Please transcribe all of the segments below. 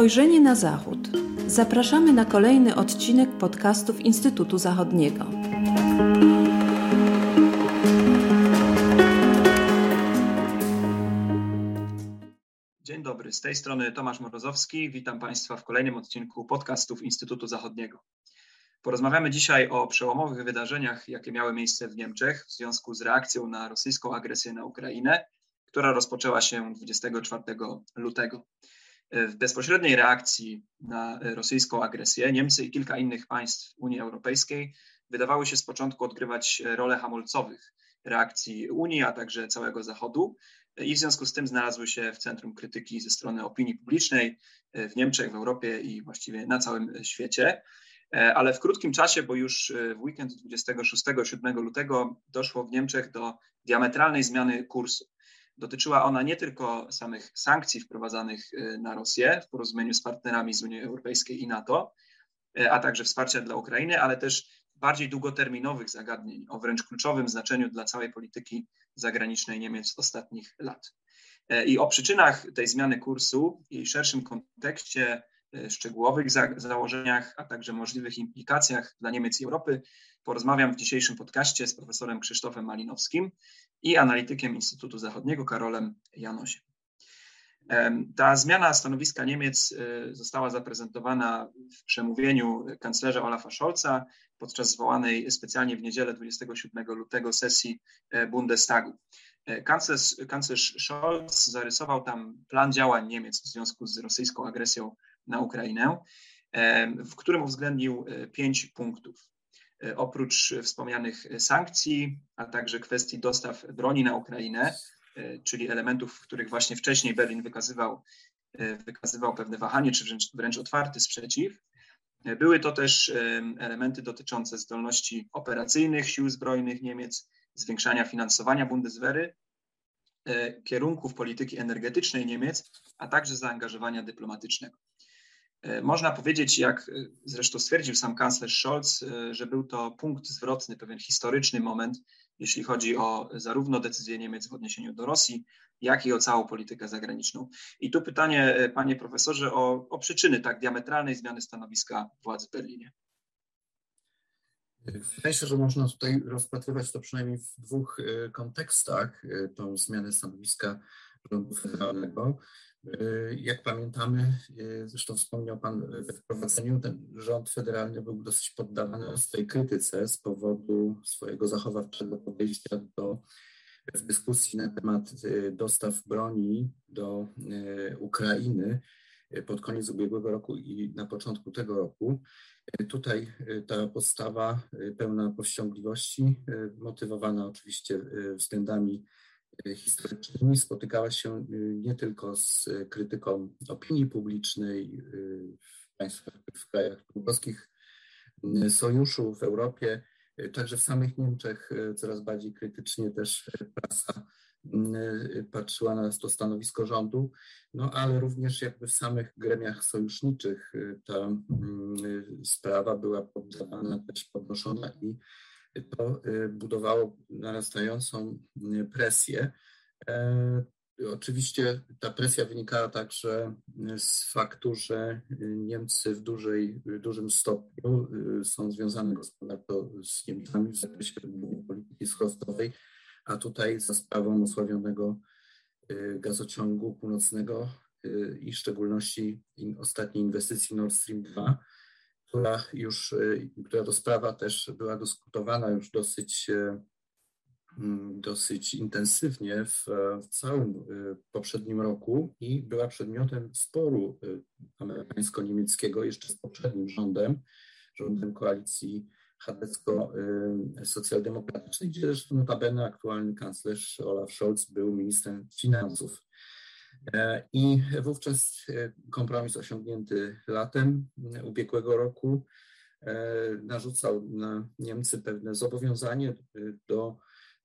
Spojrzenie na Zachód. Zapraszamy na kolejny odcinek podcastów Instytutu Zachodniego. Dzień dobry, z tej strony Tomasz Morozowski. Witam Państwa w kolejnym odcinku podcastów Instytutu Zachodniego. Porozmawiamy dzisiaj o przełomowych wydarzeniach, jakie miały miejsce w Niemczech w związku z reakcją na rosyjską agresję na Ukrainę, która rozpoczęła się 24 lutego. W bezpośredniej reakcji na rosyjską agresję Niemcy i kilka innych państw Unii Europejskiej wydawały się z początku odgrywać rolę hamulcowych reakcji Unii, a także całego Zachodu i w związku z tym znalazły się w centrum krytyki ze strony opinii publicznej w Niemczech, w Europie i właściwie na całym świecie. Ale w krótkim czasie, bo już w weekend 26-7 lutego doszło w Niemczech do diametralnej zmiany kursu. Dotyczyła ona nie tylko samych sankcji wprowadzanych y, na Rosję w porozumieniu z partnerami z Unii Europejskiej i NATO, y, a także wsparcia dla Ukrainy, ale też bardziej długoterminowych zagadnień o wręcz kluczowym znaczeniu dla całej polityki zagranicznej Niemiec ostatnich lat. Y, I o przyczynach tej zmiany kursu i szerszym kontekście szczegółowych za założeniach, a także możliwych implikacjach dla Niemiec i Europy porozmawiam w dzisiejszym podcaście z profesorem Krzysztofem Malinowskim i analitykiem Instytutu Zachodniego Karolem Janosiem. Ta zmiana stanowiska Niemiec y, została zaprezentowana w przemówieniu kanclerza Olafa Scholza podczas zwołanej specjalnie w niedzielę 27 lutego sesji e, Bundestagu. E, kanclerz, kanclerz Scholz zarysował tam plan działań Niemiec w związku z rosyjską agresją na Ukrainę, w którym uwzględnił e, pięć punktów. E, oprócz wspomnianych sankcji, a także kwestii dostaw broni na Ukrainę, e, czyli elementów, w których właśnie wcześniej Berlin wykazywał, wykazywał pewne wahanie, czy wręcz, wręcz otwarty sprzeciw, były to też elementy dotyczące zdolności operacyjnych sił zbrojnych Niemiec, zwiększania finansowania Bundeswehry, kierunków polityki energetycznej Niemiec, a także zaangażowania dyplomatycznego. E, można powiedzieć, jak e, zresztą stwierdził sam kanclerz Scholz, e, że był to punkt zwrotny, pewien historyczny moment, jeśli chodzi o zarówno decyzję Niemiec w odniesieniu do Rosji, jak i o całą politykę zagraniczną. I tu pytanie, panie profesorze, o, o przyczyny tak diametralnej zmiany stanowiska władz w Berlinie. Wydaje się, że można tutaj rozpatrywać to przynajmniej w dwóch kontekstach, tą zmianę stanowiska rządu federalnego. Y, jak pamiętamy, y, zresztą wspomniał Pan we wprowadzeniu, ten rząd federalny był dosyć poddawany ostrej krytyce z powodu swojego zachowawczego podejścia do w dyskusji na temat y, dostaw broni do Ukrainy pod koniec ubiegłego roku i na początku tego roku. Tutaj ta postawa pełna powściągliwości, motywowana oczywiście względami historycznymi. Spotykała się y, nie tylko z krytyką opinii publicznej y, w państwach, w krajach członkowskich y, sojuszu, w Europie, także w samych Niemczech coraz bardziej krytycznie też prasa patrzyła na to stanowisko rządu, no ale również jakby w samych gremiach sojuszniczych ta sprawa była poddawana, też podnoszona i to y, budowało narastającą y, presję. E, oczywiście ta presja wynikała także z faktu, że Niemcy w, dużej, dużym stopniu y, są związane gospodarczo z Niemcami w zakresie polityki schrostowej, a tutaj za sprawą osławionego gazociągu północnego i w szczególności ostatniej inwestycji Nord Stream 2 która już, y, która to sprawa też była dyskutowana już dosyć, y, mm, dosyć intensywnie w, w całym y, poprzednim roku i była przedmiotem sporu amerykańsko-niemieckiego jeszcze z poprzednim rządem, rządem koalicji chadecko-socjaldemokratycznej, gdzie zresztą notabene aktualny kanclerz Olaf Scholz był ministrem finansów. E, I wówczas e, kompromis osiągnięty latem ubiegłego roku e, narzucał na Niemcy pewne zobowiązanie do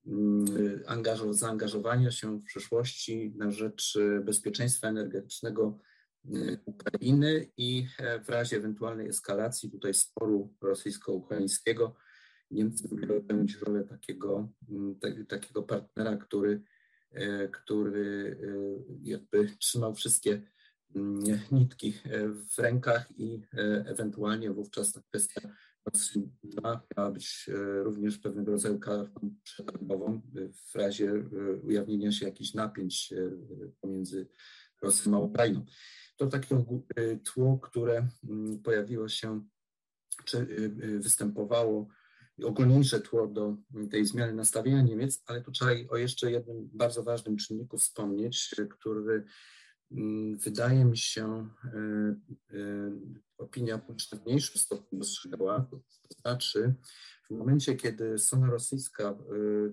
mm, zaangażowania się w przyszłości na rzecz bezpieczeństwa energetycznego Ukrainy i w razie ewentualnej eskalacji tutaj sporu rosyjsko-ukraińskiego Niemcy będą pełnić rolę takiego, mm, takiego partnera, który który e, jakby trzymał wszystkie nitki w rękach i ewentualnie wówczas ta kwestia Nord Stream 2 miała być również pewnego rodzaju kartą przetargową w razie ujawnienia się jakichś napięć pomiędzy Rosją a Ukrainą. To takie tło, które pojawiło się, czy występowało ogólniejsze tło do tej zmiany nastawienia Niemiec, ale tu trzeba o jeszcze jednym bardzo ważnym czynniku wspomnieć, który mm, wydaje mi się e, e, opinia publiczna w mniejszym stopniu dostrzegała, to znaczy w momencie, kiedy strona rosyjska e,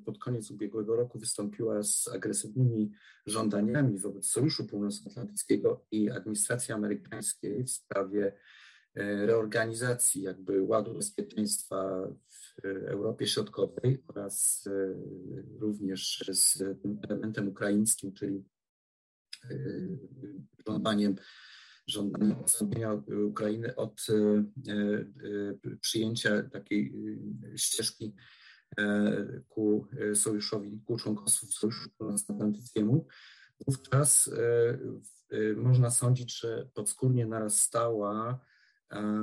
pod koniec ubiegłego roku wystąpiła z agresywnymi żądaniami wobec Sojuszu Północnoatlantyckiego i administracji amerykańskiej w sprawie reorganizacji jakby ładu bezpieczeństwa Europie Środkowej oraz e, również z tym elementem ukraińskim, czyli e, żądaniem, żądaniem odstąpienia Ukrainy od e, przyjęcia takiej ścieżki ku sojuszowi, ku członkostwu Sojuszu Północnoatlantyckiemu, wówczas można sądzić, że podskórnie narastała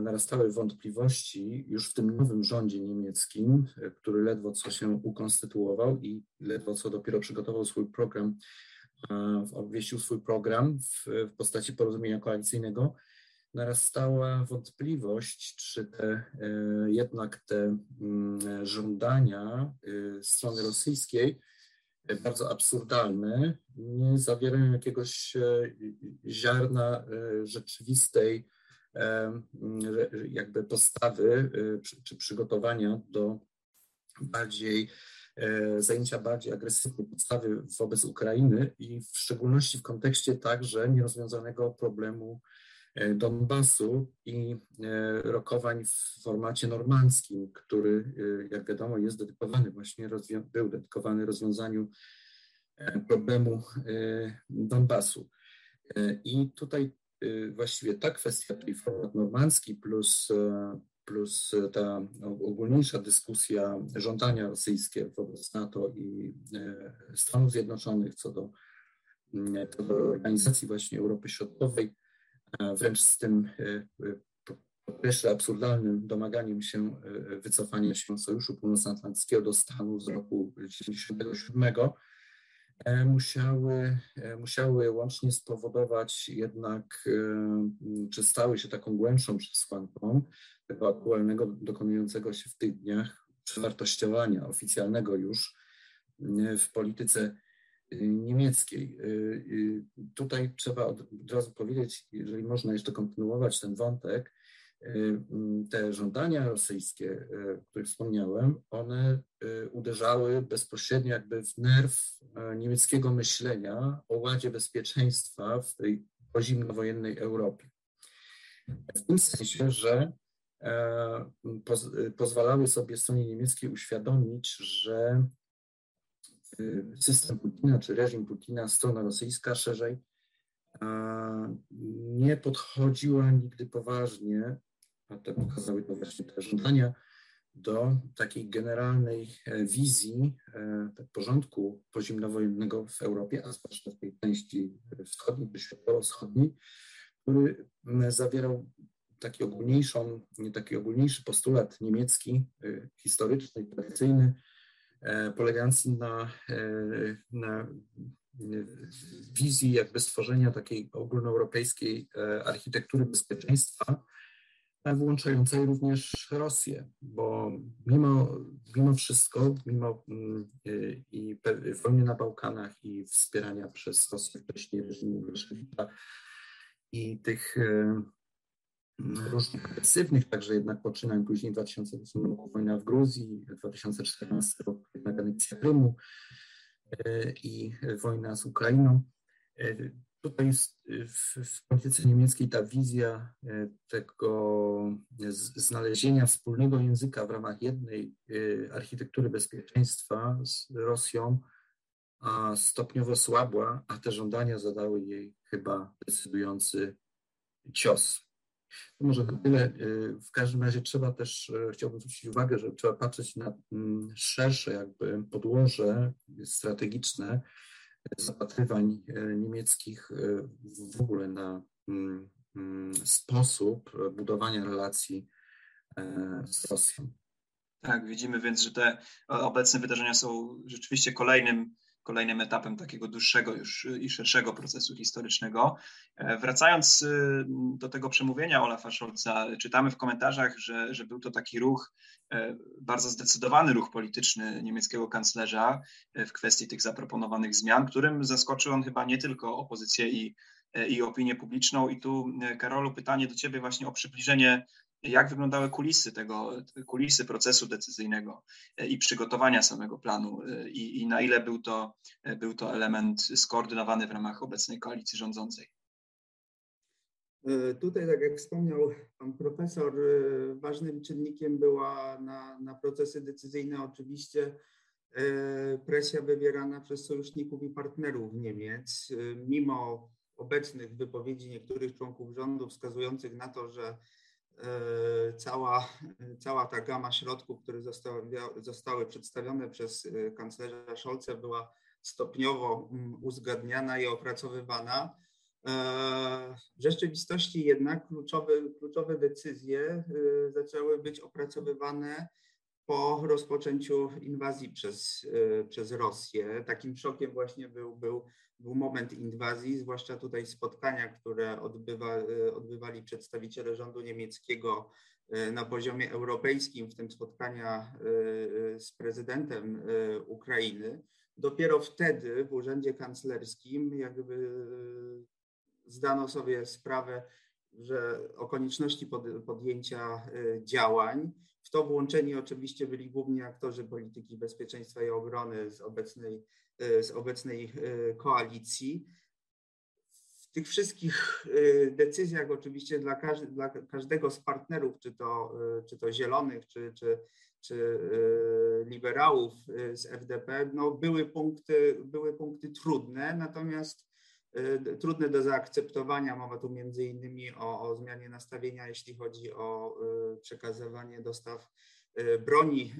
narastały wątpliwości już w tym nowym rządzie niemieckim, który ledwo co się ukonstytuował i ledwo co dopiero przygotował swój program, obwieścił swój program w, w postaci porozumienia koalicyjnego, narastała wątpliwość, czy te, e, jednak te mm, żądania e, strony rosyjskiej, e, bardzo absurdalne, nie zawierają jakiegoś ziarna rzeczywistej jakby postawy y, czy przygotowania do bardziej e, zajęcia bardziej agresywnej podstawy wobec Ukrainy i w szczególności w kontekście także nierozwiązanego problemu e, Donbasu i e, rokowań w formacie normandzkim, który, jak wiadomo, jest dedykowany właśnie, był dedykowany rozwiązaniu problemu Donbasu. I tutaj właściwie ta kwestia, czyli format normandzki plus, e, plus ta ogólniejsza dyskusja żądania rosyjskie wobec NATO i e, Stanów Zjednoczonych co do, co do organizacji właśnie Europy Środkowej, wręcz z tym jeszcze absurdalnym domaganiem się wycofania się Sojuszu Północnoatlantyckiego do Stanów z roku 1997, E, musiały, e, musiały łącznie spowodować jednak, e, czy stały się taką głębszą przesłanką tego aktualnego, dokonującego się w tych dniach przewartościowania oficjalnego już w polityce niemieckiej. Tutaj trzeba od razu powiedzieć, jeżeli można jeszcze kontynuować ten wątek, Y, te żądania rosyjskie, y, o których wspomniałem, one y, uderzały bezpośrednio jakby w nerw niemieckiego myślenia o ładzie bezpieczeństwa w tej pozimnowojennej Europie. W tym sensie, że e, pozwalały sobie stronie niemieckiej uświadomić, że system Putina czy reżim Putina, strona rosyjska szerzej, nie podchodziła nigdy poważnie a te pokazały to właśnie te żądania do takiej generalnej e, wizji e, tak, porządku pozimnowojennego w Europie, a zwłaszcza w tej części wschodniej światowo-wschodniej, który zawierał taki, ogólniejszą, taki ogólniejszy postulat niemiecki, e, historyczny, tradycyjny, polegający na, na wizji jakby stworzenia takiej ogólnoeuropejskiej architektury bezpieczeństwa, włączającej również Rosję, bo mimo, mimo wszystko, mimo mm, i wojny na Bałkanach i wspierania przez Rosję wcześniej reżimu Bolszewika i tych y, różnych agresywnych, także jednak poczynań później w 2008 roku wojna w Gruzji, 2014 rok jednak aneksja Krymu y, i wojna z Ukrainą. Tutaj w, w polityce niemieckiej ta wizja e, tego znalezienia wspólnego języka w ramach jednej e, architektury bezpieczeństwa z Rosją stopniowo słabła, a te żądania zadały jej chyba decydujący cios. To może tyle. E, w każdym razie trzeba też, chciałbym zwrócić uwagę, że trzeba patrzeć na mm, szersze jakby podłoże strategiczne zapatrywań e, niemieckich e, w ogóle na mm, mm, sposób budowania relacji z Rosją. Tak, widzimy więc, że te obecne wydarzenia są rzeczywiście kolejnym kolejnym etapem takiego dłuższego już i szerszego procesu historycznego. E, wracając y, do tego przemówienia Olafa Scholza, czytamy w komentarzach, że, że był to taki ruch, e, bardzo zdecydowany ruch polityczny niemieckiego kanclerza e, w kwestii tych zaproponowanych zmian, którym zaskoczył on chyba nie tylko opozycję i, i opinię publiczną. I tu, Karolu, pytanie do Ciebie właśnie o przybliżenie jak wyglądały kulisy tego, kulisy procesu decyzyjnego e, i przygotowania samego planu e, i, i, na ile był to, e, był to element skoordynowany w ramach obecnej koalicji rządzącej. Tutaj, tak jak wspomniał pan profesor, ważnym czynnikiem była na, na procesy decyzyjne oczywiście presja wywierana przez sojuszników i partnerów Niemiec. Mimo obecnych wypowiedzi niektórych członków rządu wskazujących na to, że cała, cała ta gama środków, które zostały, zostały przedstawione przez e, kanclerza Scholze była stopniowo mm, uzgadniana i opracowywana. E, w rzeczywistości jednak kluczowe, kluczowe decyzje zaczęły być opracowywane po rozpoczęciu inwazji przez, przez Rosję. Takim szokiem właśnie był, był był moment inwazji, zwłaszcza tutaj spotkania, które odbywa, e, odbywali przedstawiciele rządu niemieckiego e, na poziomie europejskim, w tym spotkania z prezydentem Ukrainy. Dopiero wtedy w urzędzie kanclerskim jakby zdano sobie sprawę, że o konieczności pod, podjęcia działań. W to włączeni oczywiście byli główni aktorzy polityki bezpieczeństwa i obrony z obecnej E, z obecnej e, koalicji. W tych wszystkich e, decyzjach, oczywiście dla, dla każdego z partnerów, czy to, czy to Zielonych, czy, czy, czy liberałów z FDP, no były, punkty, były punkty trudne, natomiast trudne do zaakceptowania. Mowa tu między innymi o, o zmianie nastawienia, jeśli chodzi o przekazywanie dostaw E, broni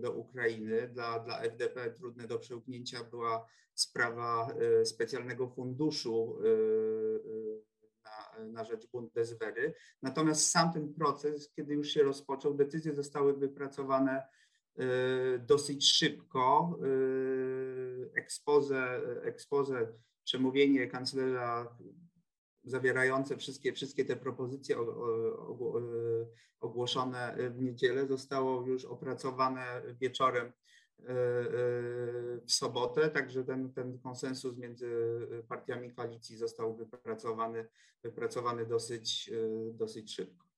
do Ukrainy. Dla, dla FDP trudne do przełknięcia była sprawa specjalnego funduszu na, na rzecz Bundeswehry. Natomiast sam ten proces, kiedy już się rozpoczął, decyzje zostały wypracowane dosyć szybko. Expose, expose przemówienie kanclerza zawierające wszystkie, wszystkie te propozycje ogłoszone w niedzielę zostało już opracowane wieczorem e, e, w sobotę, także ten, ten konsensus między partiami koalicji został wypracowany, wypracowany dosyć, e, dosyć szybko.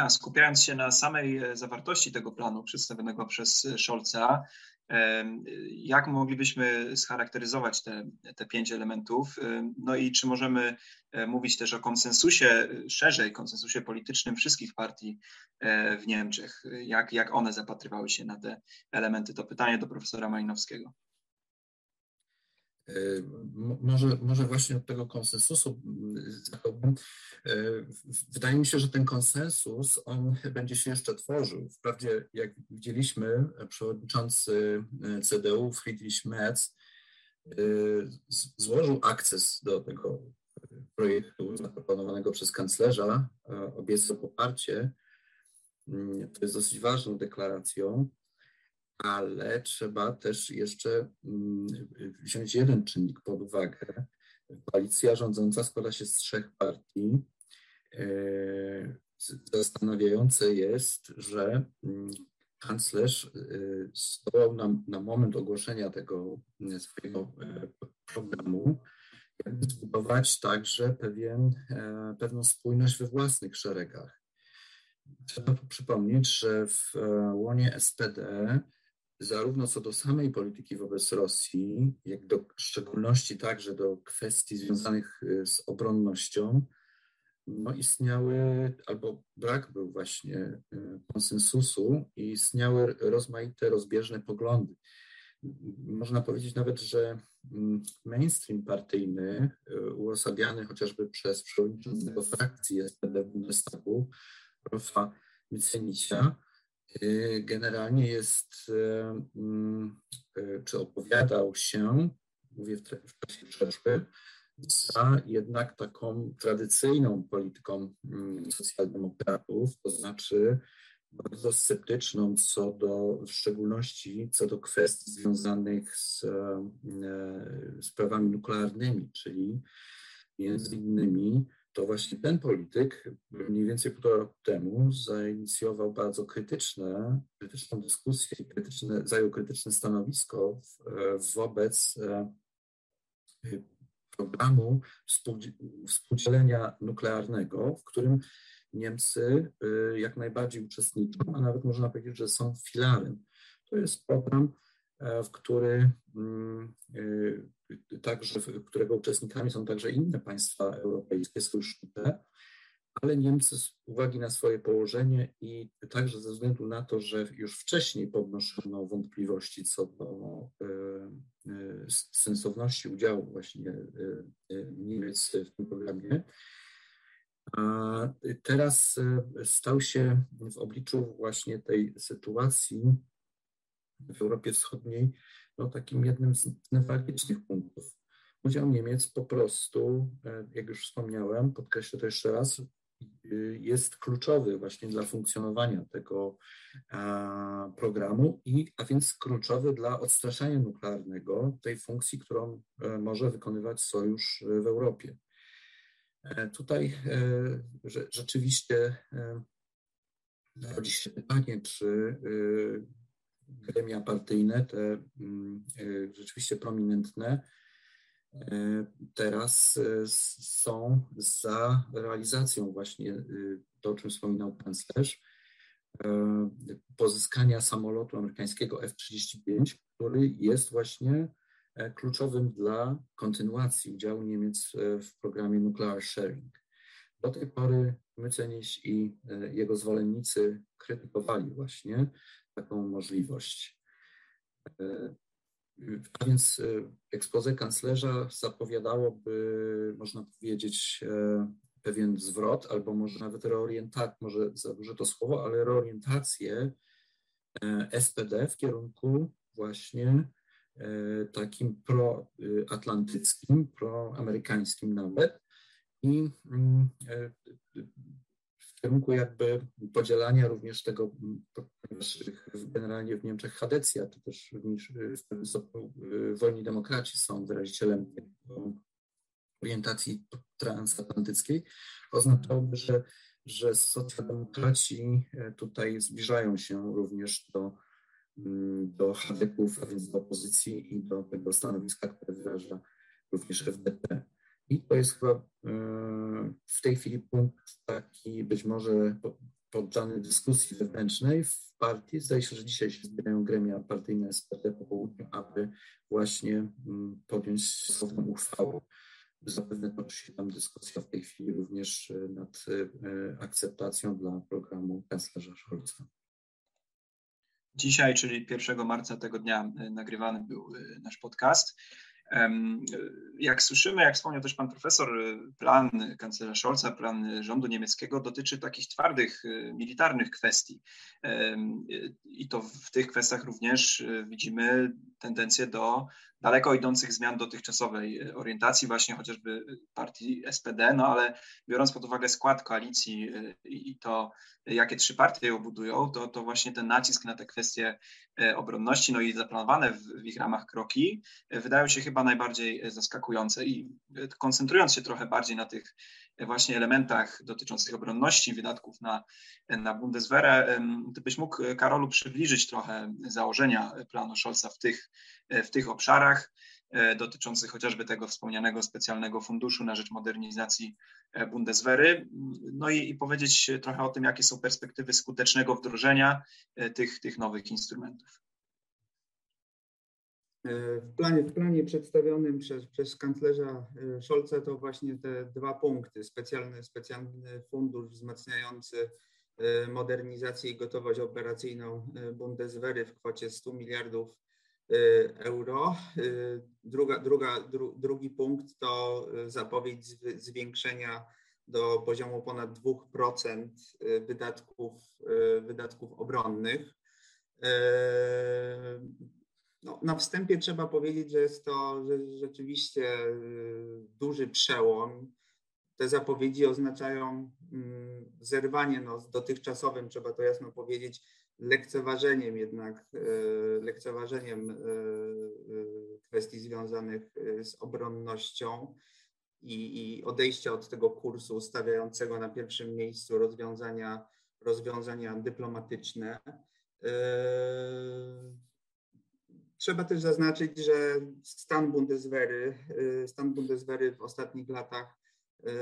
A skupiając się na samej zawartości tego planu przedstawionego przez Scholza, jak moglibyśmy scharakteryzować te, te pięć elementów? No i czy możemy e, mówić też o konsensusie, szerzej konsensusie politycznym wszystkich partii e, w Niemczech? Jak, jak one zapatrywały się na te elementy? To pytanie do profesora Malinowskiego. E, może, może właśnie od tego konsensusu. E, wydaje mi się, że ten konsensus on będzie się jeszcze tworzył. Wprawdzie, jak widzieliśmy, przewodniczący CDU Friedrich Merz e, złożył akces do tego projektu zaproponowanego przez kanclerza, obiecał poparcie. Mm, to jest dosyć ważną deklaracją ale trzeba też jeszcze mm, wziąć jeden czynnik pod uwagę. Koalicja rządząca składa się z trzech partii. E, zastanawiające jest, że mm, kanclerz e, zdołał na, na moment ogłoszenia tego mm, swojego e, programu zbudować także pewien, pewną spójność we własnych szeregach. Trzeba przypomnieć, że w łonie SPD zarówno co do samej polityki wobec Rosji, jak do w szczególności także do kwestii związanych y, z obronnością, no istniały, albo brak był właśnie y, konsensusu i istniały rozmaite, rozbieżne poglądy. Można powiedzieć nawet, że mm, mainstream partyjny, y, uosabiany chociażby przez przewodniczącego frakcji SPD w Bundestagu, profa Mycenicia, generalnie jest, y, y, czy opowiadał się, mówię w czasie przeszły, za jednak taką tradycyjną polityką mm, socjaldemokratów, to znaczy bardzo sceptyczną co do, w szczególności co do kwestii związanych z sprawami nuklearnymi, czyli między innymi to właśnie ten polityk mniej więcej półtora roku temu zainicjował bardzo krytyczne, krytyczną dyskusję, krytyczne, zajął krytyczne stanowisko wobec e, programu współdzielenia nuklearnego, w którym Niemcy y, jak najbardziej uczestniczą, a nawet można powiedzieć, że są filarem. To jest program, e, w który mm, y, także, którego uczestnikami są także inne państwa europejskie, sojusznicze, ale Niemcy z uwagi na swoje położenie i także ze względu na to, że już wcześniej podnoszono wątpliwości co do y, sensowności udziału właśnie Niemiec w tym programie, teraz e, stał się w obliczu właśnie tej sytuacji w Europie Wschodniej no, takim jednym z newralgicznych punktów. Udział Niemiec po prostu, e, jak już wspomniałem, podkreślę to jeszcze raz, jest kluczowy właśnie dla funkcjonowania tego programu, i, a więc kluczowy dla odstraszania nuklearnego, tej funkcji, którą e, może wykonywać Sojusz w Europie. E, tutaj e, rzeczywiście e, rodzi się pytanie, czy gremia partyjne, te mm, rzeczywiście prominentne, teraz są za realizacją właśnie to, o czym wspominał kanclerz, pozyskania samolotu amerykańskiego F-35, który jest właśnie E, kluczowym dla kontynuacji udziału Niemiec e, w programie Nuclear Sharing. Do tej pory Mycenieś i e, jego zwolennicy krytykowali właśnie taką możliwość. A więc ekspoze kanclerza zapowiadałoby, można powiedzieć, pewien zwrot, albo może nawet reorientację, może za duże to słowo, ale reorientację SPD w kierunku właśnie E, takim proatlantyckim, proamerykańskim nawet i mm, e, w kierunku jakby podzielania również tego, generalnie w Niemczech Hadecja, to też również e, wolni demokraci są wyrazicielem orientacji transatlantyckiej, oznaczałoby, że, że socjaldemokraci tutaj zbliżają się również do Mm, do hadeków, a więc do opozycji i do tego stanowiska, które wyraża również FDP. I to jest chyba e, w tej chwili punkt taki być może poddany dyskusji wewnętrznej w partii. Zdaje się, że dzisiaj się zbierają gremia partyjne SPD po południu, aby właśnie mm, podjąć stosowną uchwałę. Zapewne toczy się tam dyskusja w tej chwili również e, nad e, akceptacją dla programu kanclerza Scholza. Dzisiaj, czyli 1 marca tego dnia, nagrywany był nasz podcast. Jak słyszymy, jak wspomniał też pan profesor, plan kanclerza Scholza, plan rządu niemieckiego dotyczy takich twardych militarnych kwestii. I to w tych kwestiach również widzimy tendencję do daleko idących zmian dotychczasowej orientacji właśnie chociażby partii SPD, no ale biorąc pod uwagę skład koalicji i to, jakie trzy partie ją budują, to, to właśnie ten nacisk na te kwestie obronności, no i zaplanowane w, w ich ramach kroki wydają się chyba najbardziej zaskakujące i koncentrując się trochę bardziej na tych właśnie elementach dotyczących obronności, wydatków na, na Bundeswehrę, gdybyś mógł, Karolu, przybliżyć trochę założenia planu Scholza w tych, w tych obszarach dotyczących chociażby tego wspomnianego specjalnego funduszu na rzecz modernizacji Bundeswehry, no i, i powiedzieć trochę o tym, jakie są perspektywy skutecznego wdrożenia tych, tych nowych instrumentów. E, w planie, w planie przedstawionym przez, przez kanclerza e, Scholza to właśnie te dwa punkty. Specjalny, specjalny fundusz wzmacniający e, modernizację i gotowość operacyjną Bundeswehry w kwocie 100 miliardów euro. Druga, druga, dru, drugi punkt to zapowiedź zwiększenia do poziomu ponad 2% wydatków, wydatków obronnych. No, na wstępie trzeba powiedzieć, że jest to rzeczywiście y, duży przełom. Te zapowiedzi oznaczają mm, zerwanie no, z dotychczasowym, trzeba to jasno powiedzieć, lekceważeniem jednak, y, lekceważeniem y, kwestii związanych z obronnością i, i odejścia od tego kursu stawiającego na pierwszym miejscu rozwiązania, rozwiązania dyplomatyczne. Trzeba też zaznaczyć, że stan Bundeswehry, y, stan Bundeswehry w ostatnich latach y, y,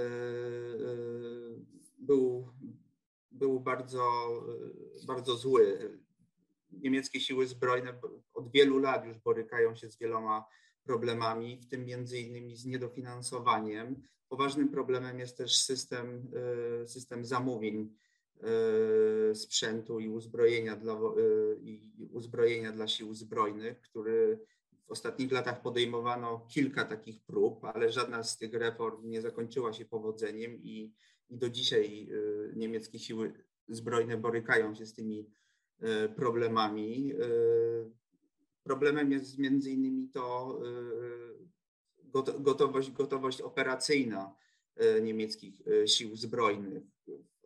był, był bardzo, bardzo zły. Niemieckie siły zbrojne od wielu lat już borykają się z wieloma problemami, w tym między innymi z niedofinansowaniem. Poważnym problemem jest też system, system zamówień sprzętu i uzbrojenia dla, e, i uzbrojenia dla sił zbrojnych, który w ostatnich latach podejmowano kilka takich prób, ale żadna z tych reform nie zakończyła się powodzeniem i, i do dzisiaj e, niemieckie siły zbrojne borykają się z tymi problemami. Problemem jest między innymi to gotowość, gotowość operacyjna niemieckich sił zbrojnych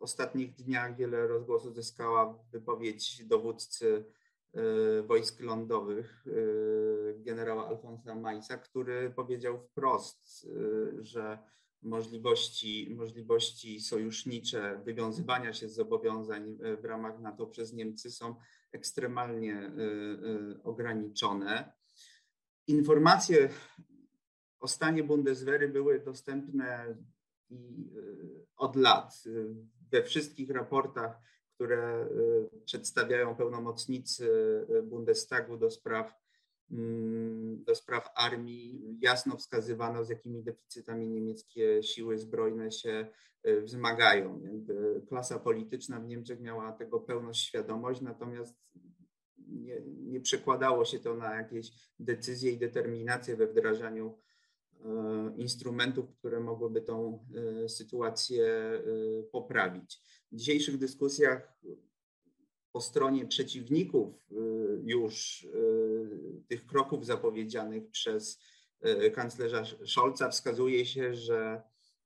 ostatnich dniach wiele rozgłosu zyskała wypowiedź dowódcy e, wojsk lądowych, e, generała Alfonsa Majsa, który powiedział wprost, e, że możliwości, możliwości sojusznicze wywiązywania się z zobowiązań w ramach NATO przez Niemcy są ekstremalnie ograniczone. Informacje o stanie Bundeswehry były dostępne od lat we wszystkich raportach, które y, przedstawiają pełnomocnicy y, Bundestagu do spraw, mm, do spraw armii, jasno wskazywano, z jakimi deficytami niemieckie siły zbrojne się y, wzmagają. Klasa polityczna w Niemczech miała tego pełną świadomość, natomiast nie, nie przekładało się to na jakieś decyzje i determinację we wdrażaniu instrumentów, które mogłyby tą e, sytuację e, poprawić. W dzisiejszych dyskusjach po stronie przeciwników już tych kroków zapowiedzianych przez kanclerza Scholza wskazuje się, że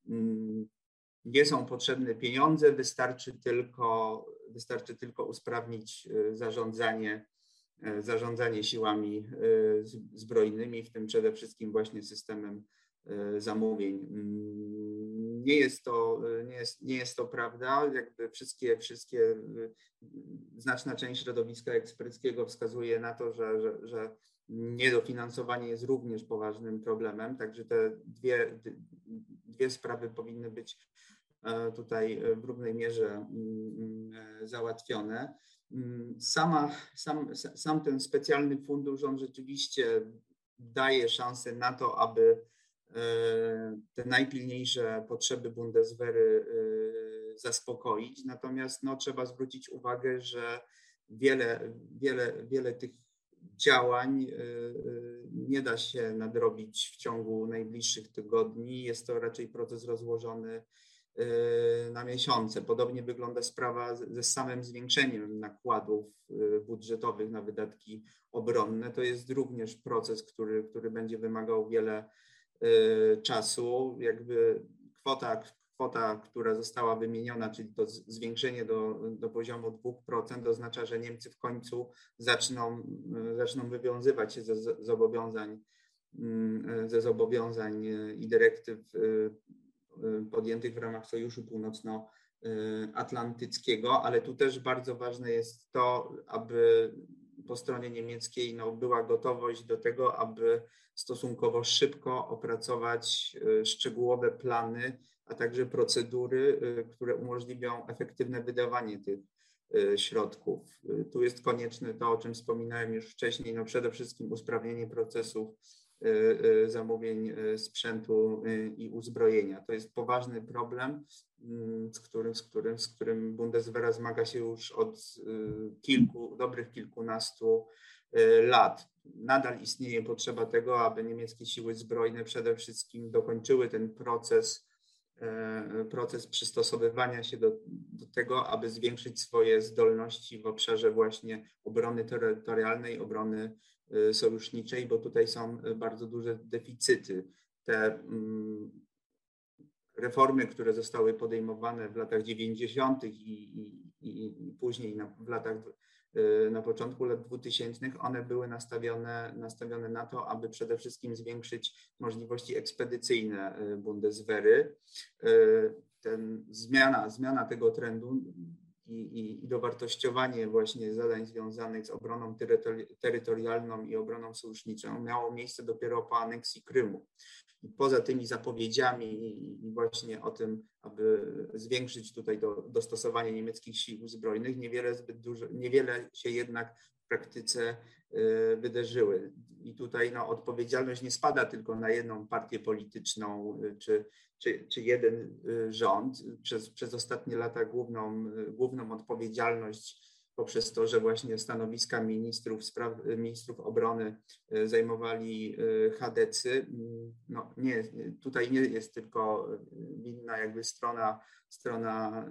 mm, nie są potrzebne pieniądze, wystarczy tylko, wystarczy tylko usprawnić zarządzanie E, zarządzanie siłami e, zbrojnymi, w tym przede wszystkim właśnie systemem e, zamówień. Mm, nie jest to, nie jest, nie jest to prawda. Jakby wszystkie, wszystkie, znaczna część środowiska eksperckiego wskazuje na to, że, że, że niedofinansowanie jest również poważnym problemem, także te dwie, dwie sprawy powinny być tutaj w równej mierze mm, załatwione. Mm, sama, sam, sam ten specjalny fundusz, on rzeczywiście daje szansę na to, aby e, te najpilniejsze potrzeby Bundeswehry e, zaspokoić. Natomiast no, trzeba zwrócić uwagę, że wiele, wiele, wiele tych działań e, nie da się nadrobić w ciągu najbliższych tygodni. Jest to raczej proces rozłożony na miesiące. Podobnie wygląda sprawa ze samym zwiększeniem nakładów y, budżetowych na wydatki obronne. To jest również proces, który, który będzie wymagał wiele y, czasu. Jakby kwota, kwota, która została wymieniona, czyli to zwiększenie do, do poziomu 2%, oznacza, że Niemcy w końcu zaczną, zaczną wywiązywać się ze zobowiązań, mm, ze zobowiązań i dyrektyw Y, podjętych w ramach Sojuszu Północnoatlantyckiego, ale tu też bardzo ważne jest to, aby po stronie niemieckiej no, była gotowość do tego, aby stosunkowo szybko opracować y, szczegółowe plany, a także procedury, y, które umożliwią efektywne wydawanie tych środków. Tu jest konieczne to, o czym wspominałem już wcześniej, no przede wszystkim usprawnienie procesów Y, y, zamówień y, sprzętu i uzbrojenia. To jest poważny problem, mm, z którym, z którym, z którym Bundeswehra zmaga się już od kilku, dobrych kilkunastu lat. Nadal istnieje potrzeba tego, aby niemieckie siły zbrojne przede wszystkim dokończyły ten proces proces przystosowywania się do, do, tego, aby zwiększyć swoje zdolności w obszarze właśnie obrony terytorialnej, obrony sojuszniczej, bo tutaj są bardzo duże deficyty. Te mm, reformy, które zostały podejmowane w latach 90. i, i, i później na, w latach Y, na początku lat 2000, one były nastawione, nastawione na to, aby przede wszystkim zwiększyć możliwości ekspedycyjne y, Bundeswehry. Y, ten zmiana, zmiana tego trendu i, i, i dowartościowanie właśnie zadań związanych z obroną terytorialną i obroną sojuszniczą miało miejsce dopiero po aneksji Krymu. Poza tymi zapowiedziami i właśnie o tym, aby zwiększyć tutaj do, dostosowanie niemieckich sił zbrojnych, niewiele zbyt dużo, niewiele się jednak w praktyce y, wydarzyły. I tutaj no, odpowiedzialność nie spada tylko na jedną partię polityczną y, czy, czy, czy jeden y, rząd. Przez, przez ostatnie lata główną, główną odpowiedzialność poprzez to, że właśnie stanowiska ministrów, spraw, ministrów obrony e, zajmowali e, chadecy. No nie, tutaj nie jest tylko winna jakby strona, strona,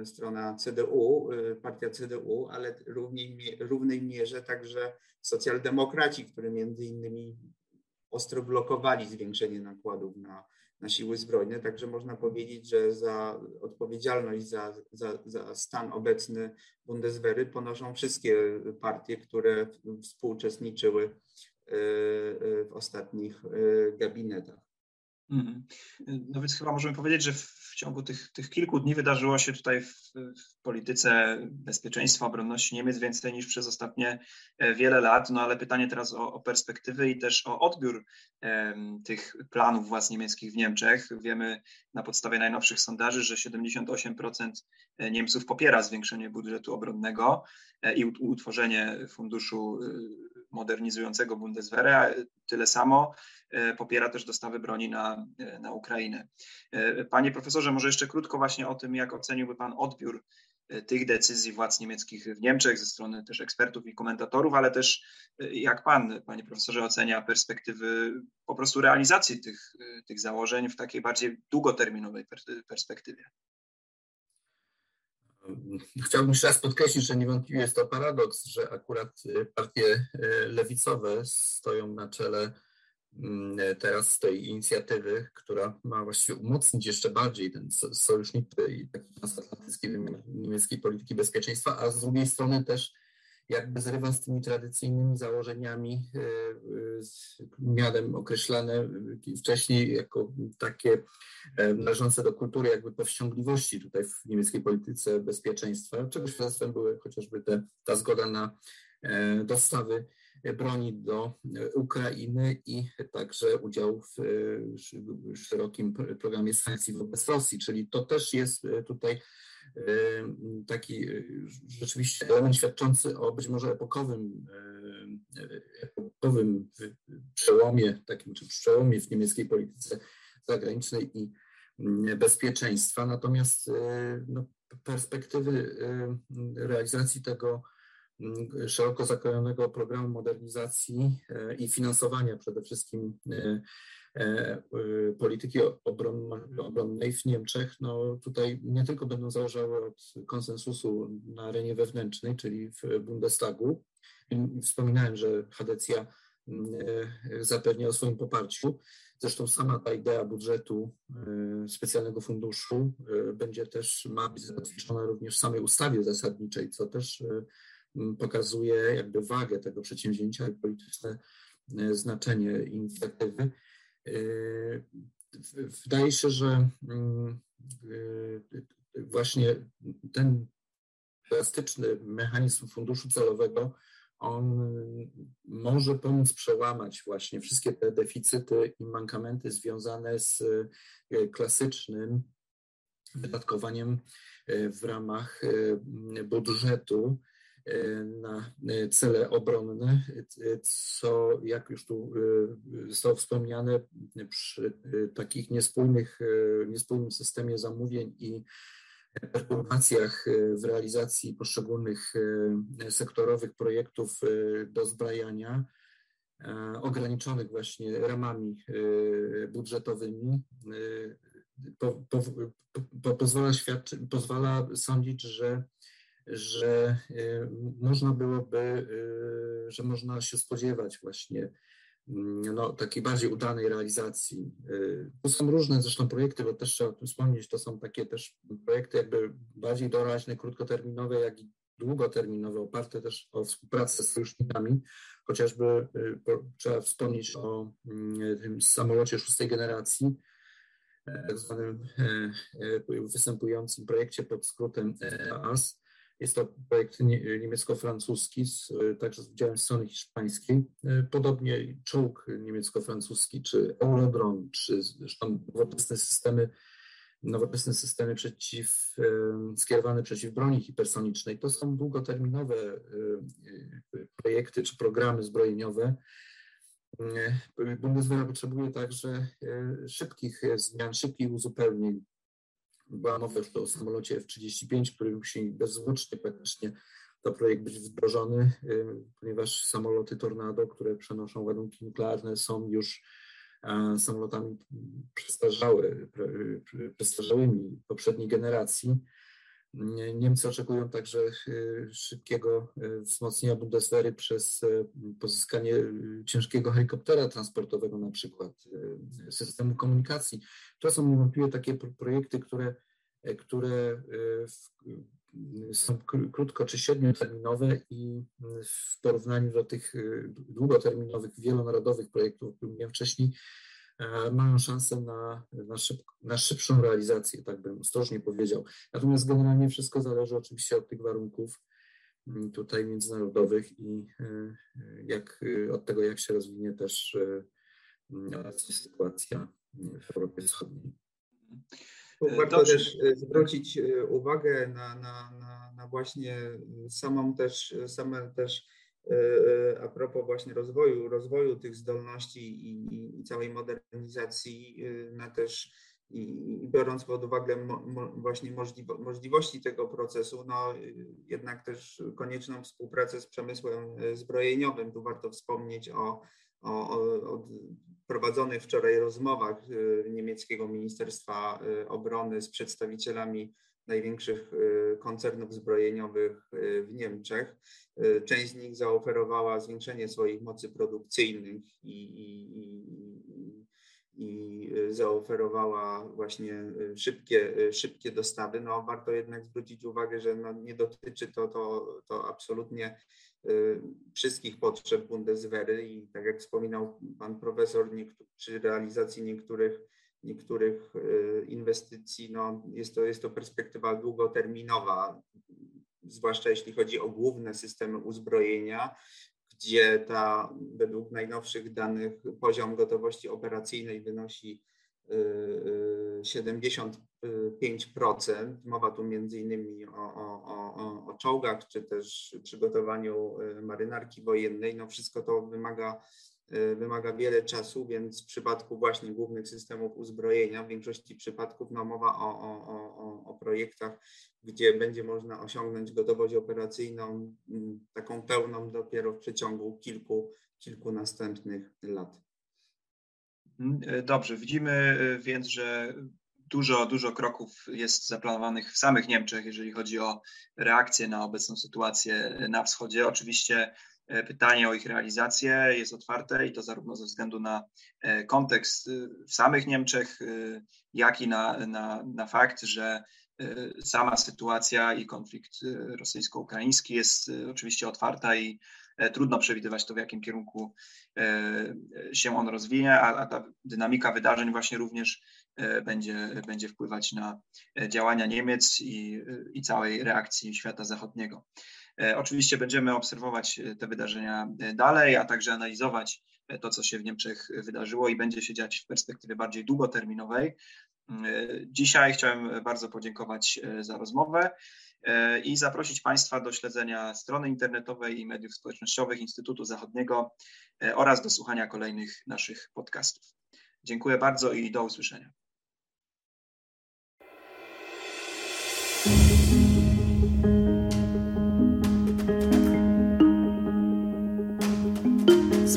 e, strona CDU, partia CDU, ale równej, równej mierze także socjaldemokraci, którzy między innymi ostro blokowali zwiększenie nakładów na, na siły zbrojne. Także można powiedzieć, że za odpowiedzialność za, za, za stan obecny Bundeswehry ponoszą wszystkie partie, które współuczestniczyły e, e, w ostatnich e, gabinetach. Mhm. No więc chyba możemy powiedzieć, że w ciągu tych, tych kilku dni wydarzyło się tutaj w, w, polityce bezpieczeństwa, obronności Niemiec więcej niż przez ostatnie e, wiele lat. No ale pytanie teraz o, o perspektywy i też o odbiór tych planów władz niemieckich w Niemczech. Wiemy na podstawie najnowszych sondaży, że 78% e, Niemców popiera zwiększenie budżetu obronnego e, i utworzenie funduszu modernizującego Bundeswehrę, a tyle samo e, popiera też dostawy broni na, e, na Ukrainę. E, panie profesorze, może jeszcze krótko właśnie o tym, jak oceniłby Pan odbiór tych decyzji władz niemieckich w Niemczech ze strony też ekspertów i komentatorów, ale też jak Pan, Panie profesorze, ocenia perspektywy po prostu realizacji tych, tych założeń w takiej bardziej długoterminowej perspektywie. Chciałbym jeszcze raz podkreślić, że niewątpliwie jest to paradoks, że akurat y, partie y, lewicowe stoją na czele mm, teraz tej inicjatywy, która ma właściwie umocnić jeszcze bardziej ten sojuszniczy i taki transatlantycki wymiar niemieckiej polityki bezpieczeństwa, a z drugiej strony też jakby zrywa z tymi tradycyjnymi założeniami e, e, mianem określane wcześniej jako takie e, należące do kultury jakby powściągliwości tutaj w niemieckiej polityce bezpieczeństwa, czego świadectwem były chociażby te, ta zgoda na dostawy broni do Ukrainy i także udział w szerokim programie sankcji wobec Rosji, czyli to też jest tutaj taki y, rzeczywiście element świadczący o być może epokowym, epokowym przełomie, takim czy przełomie w niemieckiej polityce zagranicznej i bezpieczeństwa. Natomiast y, no, perspektywy y, realizacji tego szeroko zakrojonego programu modernizacji i finansowania przede wszystkim E, e, polityki obronnej w Niemczech, no tutaj nie tylko będą zależały od konsensusu na arenie wewnętrznej, czyli w Bundestagu. Wspominałem, że Hadecja e, zapewnia o swoim poparciu. Zresztą sama ta idea budżetu specjalnego funduszu będzie też, ma być zatwierdzona również w samej ustawie zasadniczej, co też pokazuje jakby wagę tego przedsięwzięcia i polityczne znaczenie inicjatywy. Wydaje się, że mm, właśnie ten elastyczny mechanizm funduszu celowego, on może pomóc przełamać właśnie wszystkie te deficyty i mankamenty związane z e, klasycznym wydatkowaniem e, w ramach e, budżetu na cele obronne, co jak już tu zostało wspomniane, przy takich niespójnych, niespójnym systemie zamówień i perturbacjach w realizacji poszczególnych sektorowych projektów dozbrajania, ograniczonych właśnie ramami budżetowymi, po, po, po, pozwala, świadczy, pozwala sądzić, że, że można byłoby, że można się spodziewać właśnie mm, no, takiej bardziej udanej realizacji. Tu są różne zresztą projekty, bo też trzeba o tym wspomnieć, to są takie też projekty jakby bardziej doraźne, krótkoterminowe, jak i długoterminowe, oparte też o współpracę z sojusznikami, chociażby y, trzeba wspomnieć o mm, tym samolocie szóstej generacji, e, tak zwanym e, e, występującym projekcie pod skrótem EAS. Jest to projekt niemiecko-francuski, także z udziałem strony hiszpańskiej. Podobnie czołg niemiecko-francuski, czy Eurodron, czy zresztą nowoczesne systemy nowoczesne systemy przeciw, skierowane przeciw broni hipersonicznej. To są długoterminowe projekty czy programy zbrojeniowe. Bundeswehr potrzebuje także szybkich zmian, szybkich uzupełnień. Była mowa już o samolocie F-35, który musi bezzwłocznie praktycznie to projekt być wdrożony, ponieważ samoloty Tornado, które przenoszą ładunki nuklearne, są już samolotami przestarzałe, przestarzałymi poprzedniej generacji. Niemcy oczekują także y, szybkiego y, wzmocnienia Bundeswehry przez y, pozyskanie ciężkiego helikoptera transportowego, na przykład systemu komunikacji. To są niewątpliwie takie projekty, które, które są krótko czy średnioterminowe i w porównaniu do tych długoterminowych, wielonarodowych projektów, o których mówiłem wcześniej, e, mają szansę na, na, szyb, na szybszą realizację, tak bym ostrożnie powiedział. Natomiast generalnie wszystko zależy oczywiście od tych warunków mm, tutaj międzynarodowych i e, jak, od tego, jak się rozwinie też e, sytuacja w Europie Wschodniej. Tu warto Dobrze. też e, zwrócić e, uwagę na, na, na, na właśnie samą też, same też e, a propos właśnie rozwoju, rozwoju tych zdolności i, i całej modernizacji, na też i, i biorąc pod uwagę mo, mo, właśnie możliwo, możliwości tego procesu, no jednak też konieczną współpracę z przemysłem zbrojeniowym. Tu warto wspomnieć o o, o, prowadzonych wczoraj rozmowach niemieckiego Ministerstwa Obrony z przedstawicielami największych y, koncernów zbrojeniowych w Niemczech. Część z nich zaoferowała zwiększenie swoich mocy produkcyjnych i, i, i zaoferowała właśnie szybkie, szybkie dostawy. No, warto jednak zwrócić uwagę, że no, nie dotyczy to, to, to absolutnie Y, wszystkich potrzeb Bundeswehry i tak jak wspominał pan profesor, przy realizacji niektórych, niektórych y, inwestycji, no jest, to, jest to perspektywa długoterminowa, zwłaszcza jeśli chodzi o główne systemy uzbrojenia, gdzie ta według najnowszych danych poziom gotowości operacyjnej wynosi 75%. Mowa tu między innymi o, o, o, o czołgach, czy też przygotowaniu y, marynarki wojennej. No wszystko to wymaga, y, wymaga wiele czasu, więc w przypadku właśnie głównych systemów uzbrojenia, w większości przypadków no mowa o, o, o, o projektach, gdzie będzie można osiągnąć gotowość operacyjną mm, taką pełną dopiero w przeciągu kilku, kilku następnych lat. Mhm, e, dobrze, widzimy e, więc, że dużo, dużo kroków jest zaplanowanych w samych Niemczech, jeżeli chodzi o reakcję na obecną sytuację na wschodzie. Oczywiście pytanie o ich realizację jest otwarte i to zarówno ze względu na kontekst w samych Niemczech, jak i na, na, na fakt, że sama sytuacja i konflikt rosyjsko-ukraiński jest oczywiście otwarta i E, trudno przewidywać to, w jakim kierunku e, się on rozwinie, a, ta dynamika wydarzeń właśnie również e, będzie, będzie wpływać na działania Niemiec i, i całej reakcji świata zachodniego. Oczywiście będziemy obserwować te wydarzenia dalej, a także analizować to, co się w Niemczech wydarzyło i będzie się dziać w perspektywie bardziej długoterminowej. Dzisiaj chciałem bardzo podziękować za rozmowę. E, i zaprosić Państwa do śledzenia strony internetowej i mediów społecznościowych Instytutu Zachodniego e, oraz do słuchania kolejnych naszych podcastów. Dziękuję bardzo i do usłyszenia.